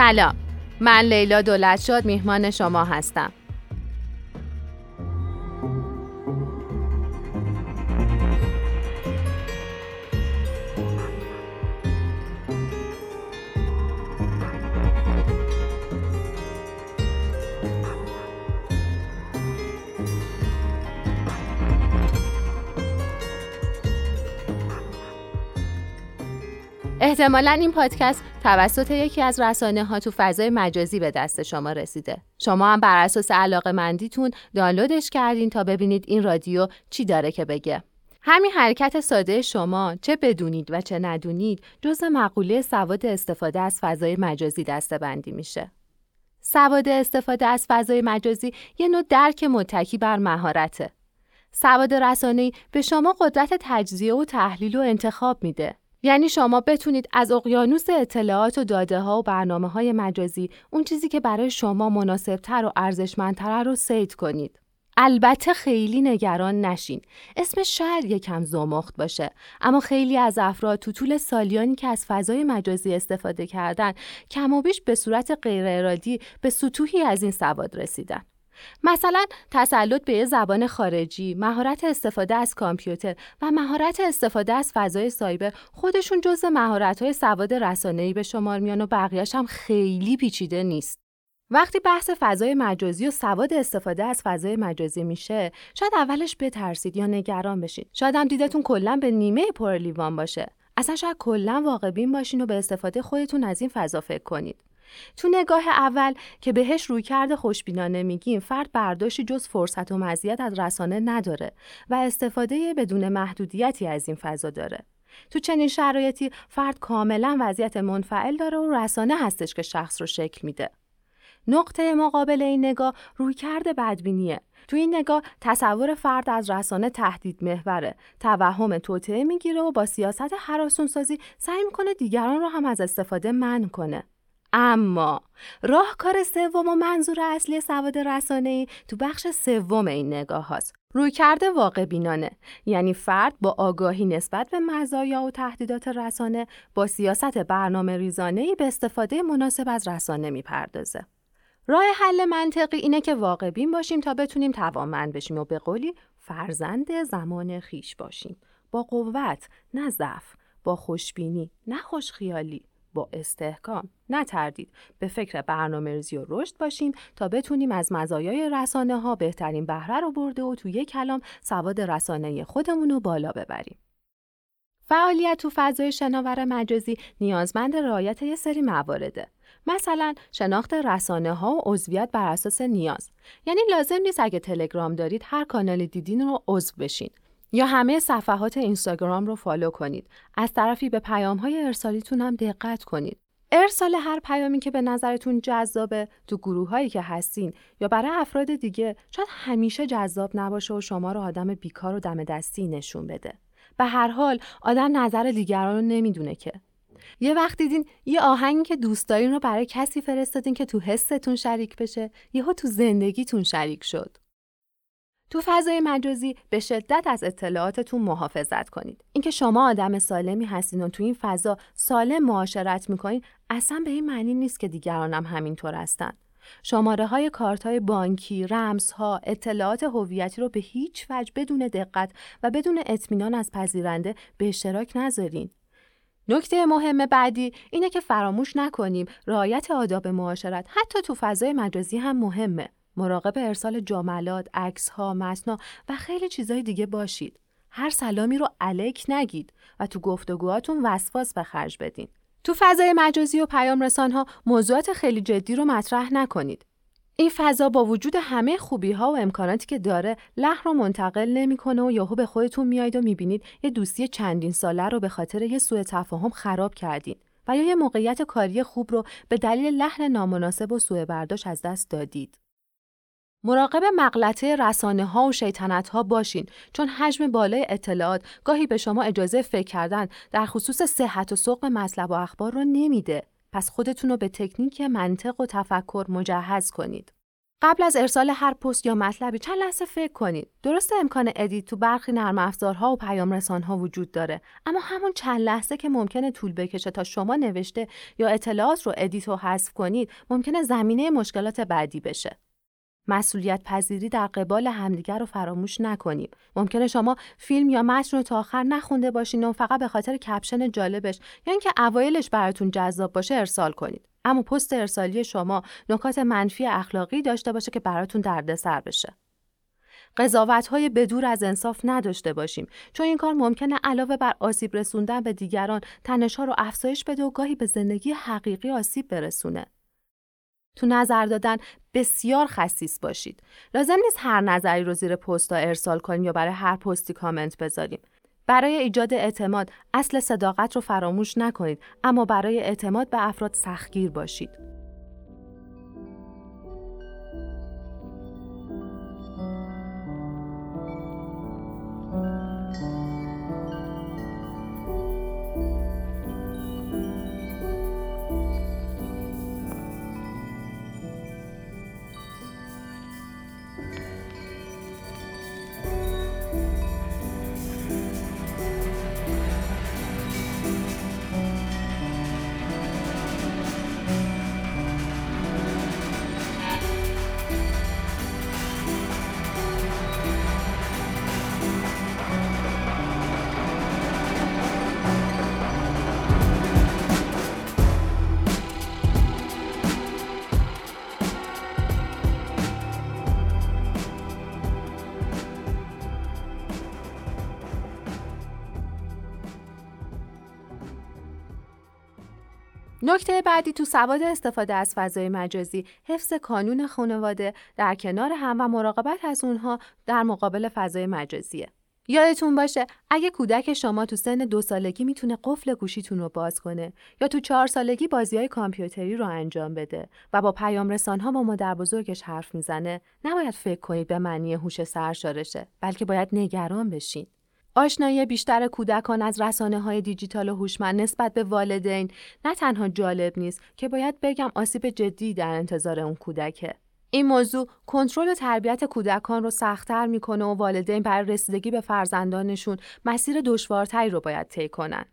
سلام. من لیلا دولت شد میهمان شما هستم. احتمالا این پادکست توسط یکی از رسانه ها تو فضای مجازی به دست شما رسیده. شما هم بر اساس علاقه مندیتون دانلودش کردین تا ببینید این رادیو چی داره که بگه. همین حرکت ساده شما چه بدونید و چه ندونید جز مقوله سواد استفاده از فضای مجازی دسته میشه. سواد استفاده از فضای مجازی یه نوع درک متکی بر مهارته. سواد رسانه‌ای به شما قدرت تجزیه و تحلیل و انتخاب میده. یعنی شما بتونید از اقیانوس اطلاعات و داده ها و برنامه های مجازی اون چیزی که برای شما مناسبتر و ارزشمندتر رو سید کنید. البته خیلی نگران نشین. اسم شاید یکم زمخت باشه اما خیلی از افراد تو طول سالیانی که از فضای مجازی استفاده کردن کم و بیش به صورت غیر ارادی به سطوحی از این سواد رسیدن. مثلا تسلط به یه زبان خارجی، مهارت استفاده از کامپیوتر و مهارت استفاده از فضای سایبر خودشون جز مهارت‌های سواد رسانه‌ای به شمار میان و بقیه‌اش هم خیلی پیچیده نیست. وقتی بحث فضای مجازی و سواد استفاده از فضای مجازی میشه شاید اولش بترسید یا نگران بشید. شاید هم دیدتون کلا به نیمه پرلیوان باشه. اصلا شاید کلا واقع بین باشین و به استفاده خودتون از این فضا فکر کنید. تو نگاه اول که بهش روی کرده خوشبینانه میگیم فرد برداشتی جز فرصت و مزیت از رسانه نداره و استفاده بدون محدودیتی از این فضا داره. تو چنین شرایطی فرد کاملا وضعیت منفعل داره و رسانه هستش که شخص رو شکل میده. نقطه مقابل این نگاه روی کرده بدبینیه. تو این نگاه تصور فرد از رسانه تهدید محوره. توهم توطعه می‌گیره و با سیاست حراسون سازی سعی می‌کنه دیگران رو هم از استفاده منع کنه. اما راهکار سوم و منظور اصلی سواد ای تو بخش سوم این نگاه هاست. روی کرده واقع بینانه یعنی فرد با آگاهی نسبت به مزایا و تهدیدات رسانه با سیاست برنامه ریزانه به استفاده مناسب از رسانه می‌پردازه. راه حل منطقی اینه که واقع بین باشیم تا بتونیم توانمند بشیم و به قولی فرزند زمان خیش باشیم. با قوت نه ضعف، با خوشبینی نه خوشخیالی با استحکام نتردید به فکر برنامه ریزی و رشد باشیم تا بتونیم از مزایای رسانه ها بهترین بهره رو برده و توی کلام سواد رسانه خودمون رو بالا ببریم. فعالیت تو فضای شناور مجازی نیازمند رعایت یه سری موارده. مثلا شناخت رسانه ها و عضویت بر اساس نیاز. یعنی لازم نیست اگه تلگرام دارید هر کانال دیدین رو عضو بشین. یا همه صفحات اینستاگرام رو فالو کنید. از طرفی به پیام های ارسالیتون هم دقت کنید. ارسال هر پیامی که به نظرتون جذابه تو گروه هایی که هستین یا برای افراد دیگه شاید همیشه جذاب نباشه و شما رو آدم بیکار و دم دستی نشون بده. به هر حال آدم نظر دیگران رو نمی‌دونه که. یه وقت دیدین یه آهنگی که دوست دارین رو برای کسی فرستادین که تو حستون شریک بشه یهو تو زندگیتون شریک شد. تو فضای مجازی به شدت از اطلاعاتتون محافظت کنید. اینکه شما آدم سالمی هستین و تو این فضا سالم معاشرت می‌کنین اصلا به این معنی نیست که دیگران هم همینطور هستن. شماره های کارت های بانکی، رمز ها، اطلاعات هویتی رو به هیچ وجه بدون دقت و بدون اطمینان از پذیرنده به اشتراک نذارین. نکته مهم بعدی اینه که فراموش نکنیم رعایت آداب معاشرت حتی تو فضای مجازی هم مهمه. مراقب ارسال جملات، عکس ها، مسنا و خیلی چیزای دیگه باشید. هر سلامی رو علیک نگید و تو گفتگوهاتون وسواس به خرج بدین. تو فضای مجازی و پیام رسان ها موضوعات خیلی جدی رو مطرح نکنید. این فضا با وجود همه خوبی ها و امکاناتی که داره لح رو منتقل نمی‌کنه و یهو به خودتون میایید و می‌بینید یه دوستی چندین ساله رو به خاطر یه سوء تفاهم خراب کردین و یا یه موقعیت کاری خوب رو به دلیل لحن نامناسب و سوء برداشت از دست دادید. مراقب مغلطه رسانه ها و شیطنت ها باشین چون حجم بالای اطلاعات گاهی به شما اجازه فکر کردن در خصوص صحت و سقم مطلب و اخبار رو نمیده. پس خودتون رو به تکنیک منطق و تفکر مجهز کنید. قبل از ارسال هر پست یا مطلبی چند لحظه فکر کنید. درسته امکان edit تو برخی نرم افزارها و پیام رسانها وجود داره، اما همون چند لحظه که ممکنه طول بکشه تا شما نوشته یا اطلاعات رو edit و حذف کنید، ممکنه زمینه مشکلات بعدی بشه. مسئولیت پذیری در قبال همدیگر رو فراموش نکنیم. ممکنه شما فیلم یا متن رو تا آخر نخونده باشین و فقط به خاطر caption جالبش یا اینکه اوایلش براتون جذاب باشه ارسال کنید. اما پست ارسالی شما نکات منفی اخلاقی داشته باشه که براتون دردسر بشه. قضاوت های بدور از انصاف نداشته باشیم چون این کار ممکنه علاوه بر آسیب رسوندن به دیگران تنشها رو افزایش بده و گاهی به زندگی حقیقی آسیب برسونه. تو نظر دادن بسیار خصیص باشید. لازم نیست هر نظری رو زیر پست ارسال کنیم یا برای هر پستی کامنت بذاریم. برای ایجاد اعتماد اصل صداقت رو فراموش نکنید اما برای اعتماد به افراد سختگیر باشید. نکته بعدی تو سواد استفاده از فضای مجازی حفظ کانون خانواده در کنار هم و مراقبت از اونها در مقابل فضای مجازیه. یادتون باشه اگه کودک شما تو سن دو سالگی می‌تونه قفل گوشیتون رو باز کنه یا تو چهار سالگی بازی های کامپیوتری رو انجام بده و با پیام ها با مادر بزرگش حرف می‌زنه نباید فکر کنید به معنی هوش سرشارشه بلکه باید نگران بشین آشنایی بیشتر کودکان از رسانه های دیجیتال و هوشمند نسبت به والدین نه تنها جالب نیست که باید بگم آسیب جدی در انتظار اون کودکه. این موضوع کنترل و تربیت کودکان رو سختتر می‌کنه و والدین برای رسیدگی به فرزندانشون مسیر دشوارتری رو باید طی کنن.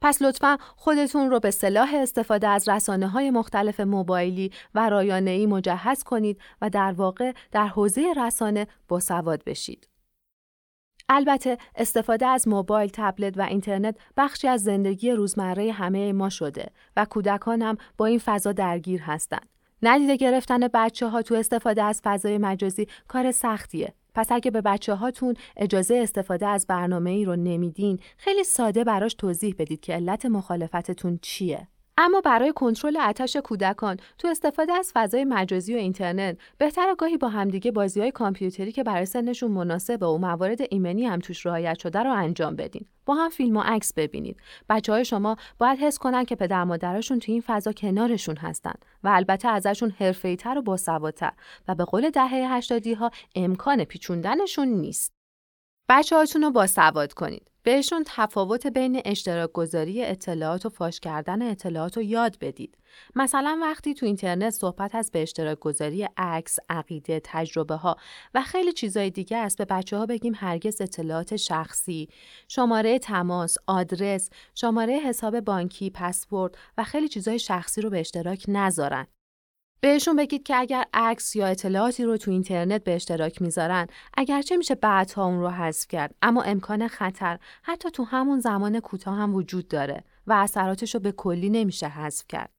پس لطفا خودتون رو به صلاح استفاده از رسانه های مختلف موبایلی و رایانه ای مجهز کنید و در واقع در حوزه رسانه با سواد بشید. البته استفاده از موبایل، تبلت و اینترنت بخشی از زندگی روزمره همه ما شده و کودکان هم با این فضا درگیر هستند. ندیده گرفتن بچه ها تو استفاده از فضای مجازی کار سختیه. پس اگه به بچه هاتون اجازه استفاده از برنامه ای رو نمیدین، خیلی ساده براش توضیح بدید که علت مخالفتتون چیه. اما برای کنترل آتش کودکان تو استفاده از فضای مجازی و اینترنت بهتر گاهی با همدیگه بازی های کامپیوتری که برای سنشون مناسبه و موارد ایمنی هم توش رعایت شده رو انجام بدین. با هم فیلم و عکس ببینید. بچه های شما باید حس کنن که پدر مادرشون تو این فضا کنارشون هستن و البته ازشون حرفه‌ای‌تر و باسوادتر و به قول دهه 80 ها امکان پیچوندنشون نیست. بچه هاتون رو باسواد کنید. بهشون تفاوت بین اشتراک گذاری اطلاعات و فاش کردن اطلاعات رو یاد بدید. مثلا وقتی تو اینترنت صحبت از به اشتراک گذاری عکس، عقیده، تجربه ها و خیلی چیزای دیگه است به بچه ها بگیم هرگز اطلاعات شخصی، شماره تماس، آدرس، شماره حساب بانکی، پسورد و خیلی چیزای شخصی رو به اشتراک نذارن. بهشون بگید که اگر عکس یا اطلاعاتی رو تو اینترنت به اشتراک می‌ذارن اگرچه میشه بعدها اون رو حذف کرد اما امکان خطر حتی تو همون زمان کوتاه هم وجود داره و اثراتش رو به کلی نمیشه حذف کرد.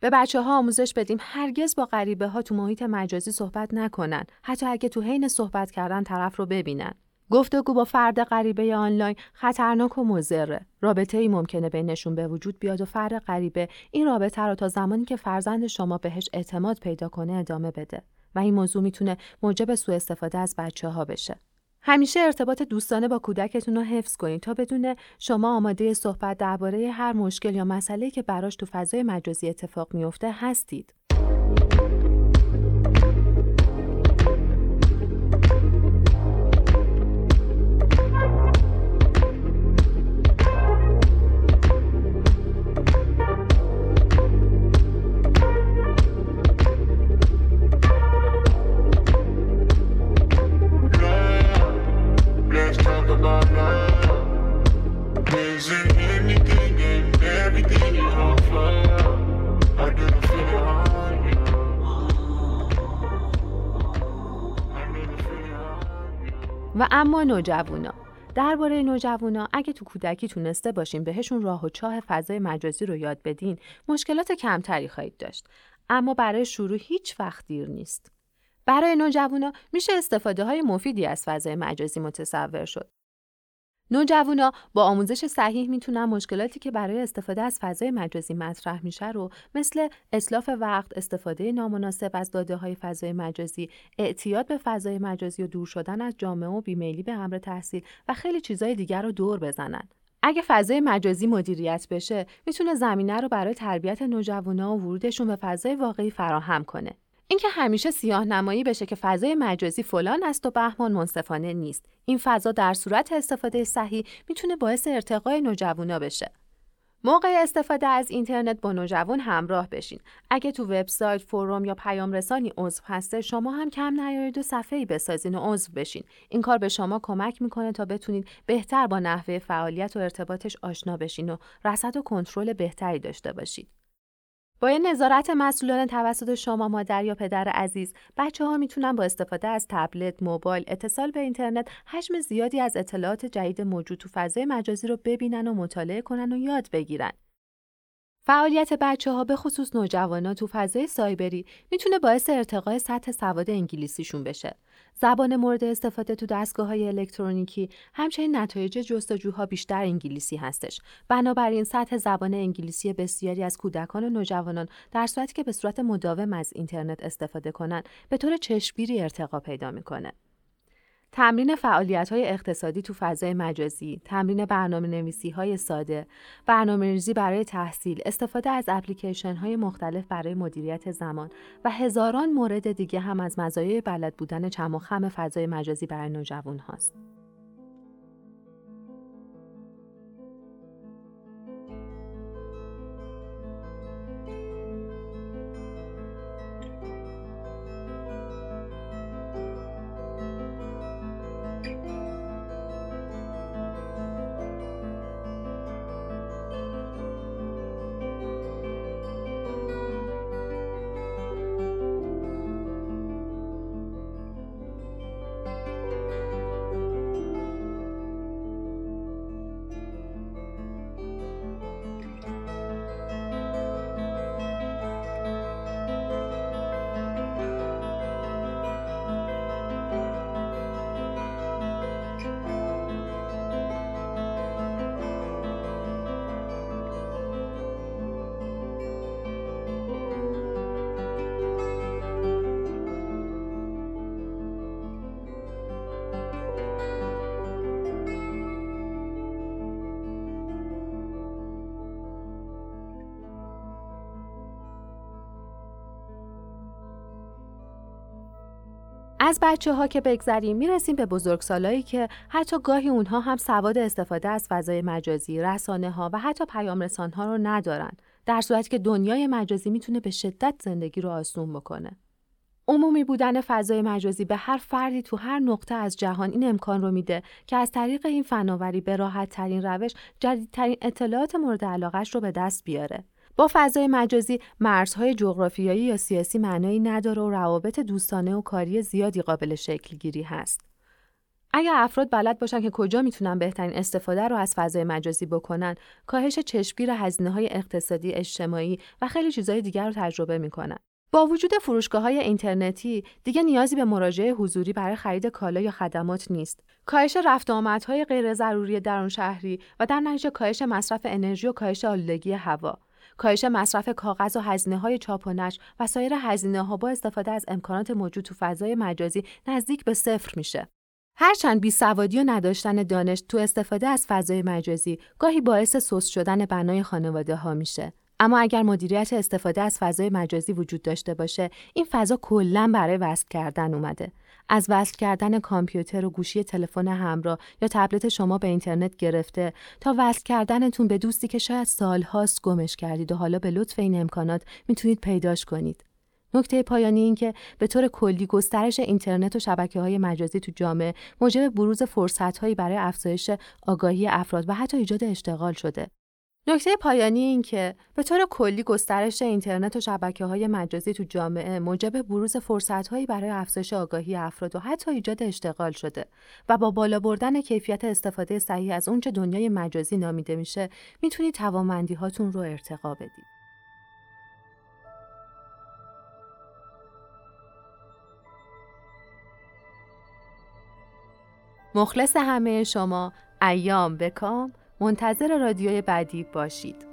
به بچه ها آموزش بدیم هرگز با غریبه ها تو محیط مجازی صحبت نکنن حتی اگه تو حین صحبت کردن طرف رو ببینن. گفتگو با فرد غریبه آنلاین خطرناک و مضره. رابطه ای ممکنه بینشون به وجود بیاد و فرد غریبه این رابطه رو تا زمانی که فرزند شما بهش اعتماد پیدا کنه ادامه بده و این موضوع می‌تونه موجب سوء استفاده از بچه ها بشه. همیشه ارتباط دوستانه با کودکتون رو حفظ کنید تا بدونه شما آماده صحبت درباره هر مشکل یا مسئله که براش تو فضای مجازی اتفاق میفته هستید. نوجوانا. درباره نوجوانا اگه تو کودکی تونسته باشین بهشون راه و چاه فضای مجازی رو یاد بدین مشکلات کمتری خواهید داشت. اما برای شروع هیچ وقت دیر نیست. برای نوجوانا میشه استفاده های مفیدی از فضای مجازی متصور شد. نوجوانا با آموزش صحیح می‌تونن مشکلاتی که برای استفاده از فضای مجازی مطرح میشه رو مثل اصلاف وقت، استفاده نامناسب از داده های فضای مجازی، اعتیاد به فضای مجازی و دور شدن از جامعه و بیمیلی به امر تحصیل و خیلی چیزای دیگر رو دور بزنن. اگه فضای مجازی مدیریت بشه، می‌تونه زمینه رو برای تربیت نوجوانا و ورودشون به فضای واقعی فراهم کنه. اینکه همیشه سیاه نمایی بشه که فضای مجازی فلان است و بهمان منصفانه نیست. این فضا در صورت استفاده صحیح می‌تونه باعث ارتقای نوجوانا بشه. موقع استفاده از اینترنت با نوجوان همراه بشین. اگه تو وبسایت، فروم یا پیام رسانی عضو هسته شما هم کم نیارید و صفحه‌ای بسازین و عضو بشین. این کار به شما کمک می‌کنه تا بتونید بهتر با نحوه فعالیت و ارتباطش آشنا بشین و رصد و کنترل بهتری داشته باشید. با این نظارت مسئولان توسط شما مادر یا پدر عزیز بچه ها می‌تونن با استفاده از تبلت، موبایل، اتصال به اینترنت حجم زیادی از اطلاعات جدید موجود تو فضای مجازی رو ببینن و مطالعه کنن و یاد بگیرن. فعالیت بچه ها به خصوص نوجوانا تو فضای سایبری می‌تونه باعث ارتقای سطح سواد انگلیسیشون بشه. زبان مورد استفاده تو دستگاه های الکترونیکی همچنین نتایج جستجوها بیشتر انگلیسی هستش. بنابراین سطح زبان انگلیسی بسیاری از کودکان و نوجوانان در صورتی که به صورت مداوم از اینترنت استفاده کنند به طور چشمگیری ارتقا پیدا می‌کنه. تمرین فعالیت های اقتصادی تو فضای مجازی، تمرین برنامه نویسی های ساده، برنامه ریزی برای تحصیل، استفاده از اپلیکیشن های مختلف برای مدیریت زمان و هزاران مورد دیگه هم از مزایای بلد بودن چم و خم فضای مجازی برای نوجوان هاست. از بچه ها که بگذریم می‌رسیم به بزرگسالایی که حتی گاهی اونها هم سواد استفاده از فضای مجازی، رسانه ها و حتی پیام رسان ها رو ندارن. در صورتی که دنیای مجازی می‌تونه به شدت زندگی رو آسون بکنه. عمومی بودن فضای مجازی به هر فردی تو هر نقطه از جهان این امکان رو میده که از طریق این فناوری به راحت ترین روش جدیدترین اطلاعات مورد علاقش رو به دست بیاره. با فضای مجازی مرزهای جغرافیایی یا سیاسی معنایی نداره و روابط دوستانه و کاری زیادی قابل شکل گیری هست. اگر افراد بلد باشن که کجا می‌تونن بهترین استفاده رو از فضای مجازی بکنن، کاهش چشمگیر هزینه های اقتصادی، اجتماعی و خیلی چیزهای دیگر رو تجربه می‌کنن. با وجود فروشگاه های اینترنتی دیگه نیازی به مراجعه حضوری برای خرید کالا یا خدمات نیست. کاهش رفت آمدهای غیر ضروری درون شهری و در نتیجه کاهش مصرف انرژی و کاهش آلودگی هوا. کاهش مصرف کاغذ و هزینه های چاپ و نشر و سایر هزینه ها با استفاده از امکانات موجود تو فضای مجازی نزدیک به صفر میشه. هرچند بیسوادی و نداشتن دانش تو استفاده از فضای مجازی گاهی باعث سوس شدن بنای خانواده ها میشه. اما اگر مدیریت استفاده از فضای مجازی وجود داشته باشه این فضا کلا برای وصل کردن اومده از وصل کردن کامپیوتر و گوشی تلفن همراه یا تبلت شما به اینترنت گرفته تا وصل کردنتون به دوستی که شاید سالهاست گمش کردید و حالا به لطف این امکانات می‌تونید پیداش کنید نکته پایانی این که به طور کلی گسترش اینترنت و شبکه های مجازی تو جامعه موجب بروز فرصت هایی برای افزایش آگاهی افراد و حتی ایجاد اشتغال شده. نکته پایانی این که به طور کلی گسترش اینترنت و شبکه های مجازی تو جامعه موجب بروز فرصت هایی برای افزایش آگاهی افراد و حتی ایجاد اشتغال شده و با بالا بردن کیفیت استفاده صحیح از اونچه دنیای مجازی نامیده میشه می‌تونید توانمندی هاتون رو ارتقا بدید. مخلص همه شما ایام بکام منتظر رادیوی بعدی باشید.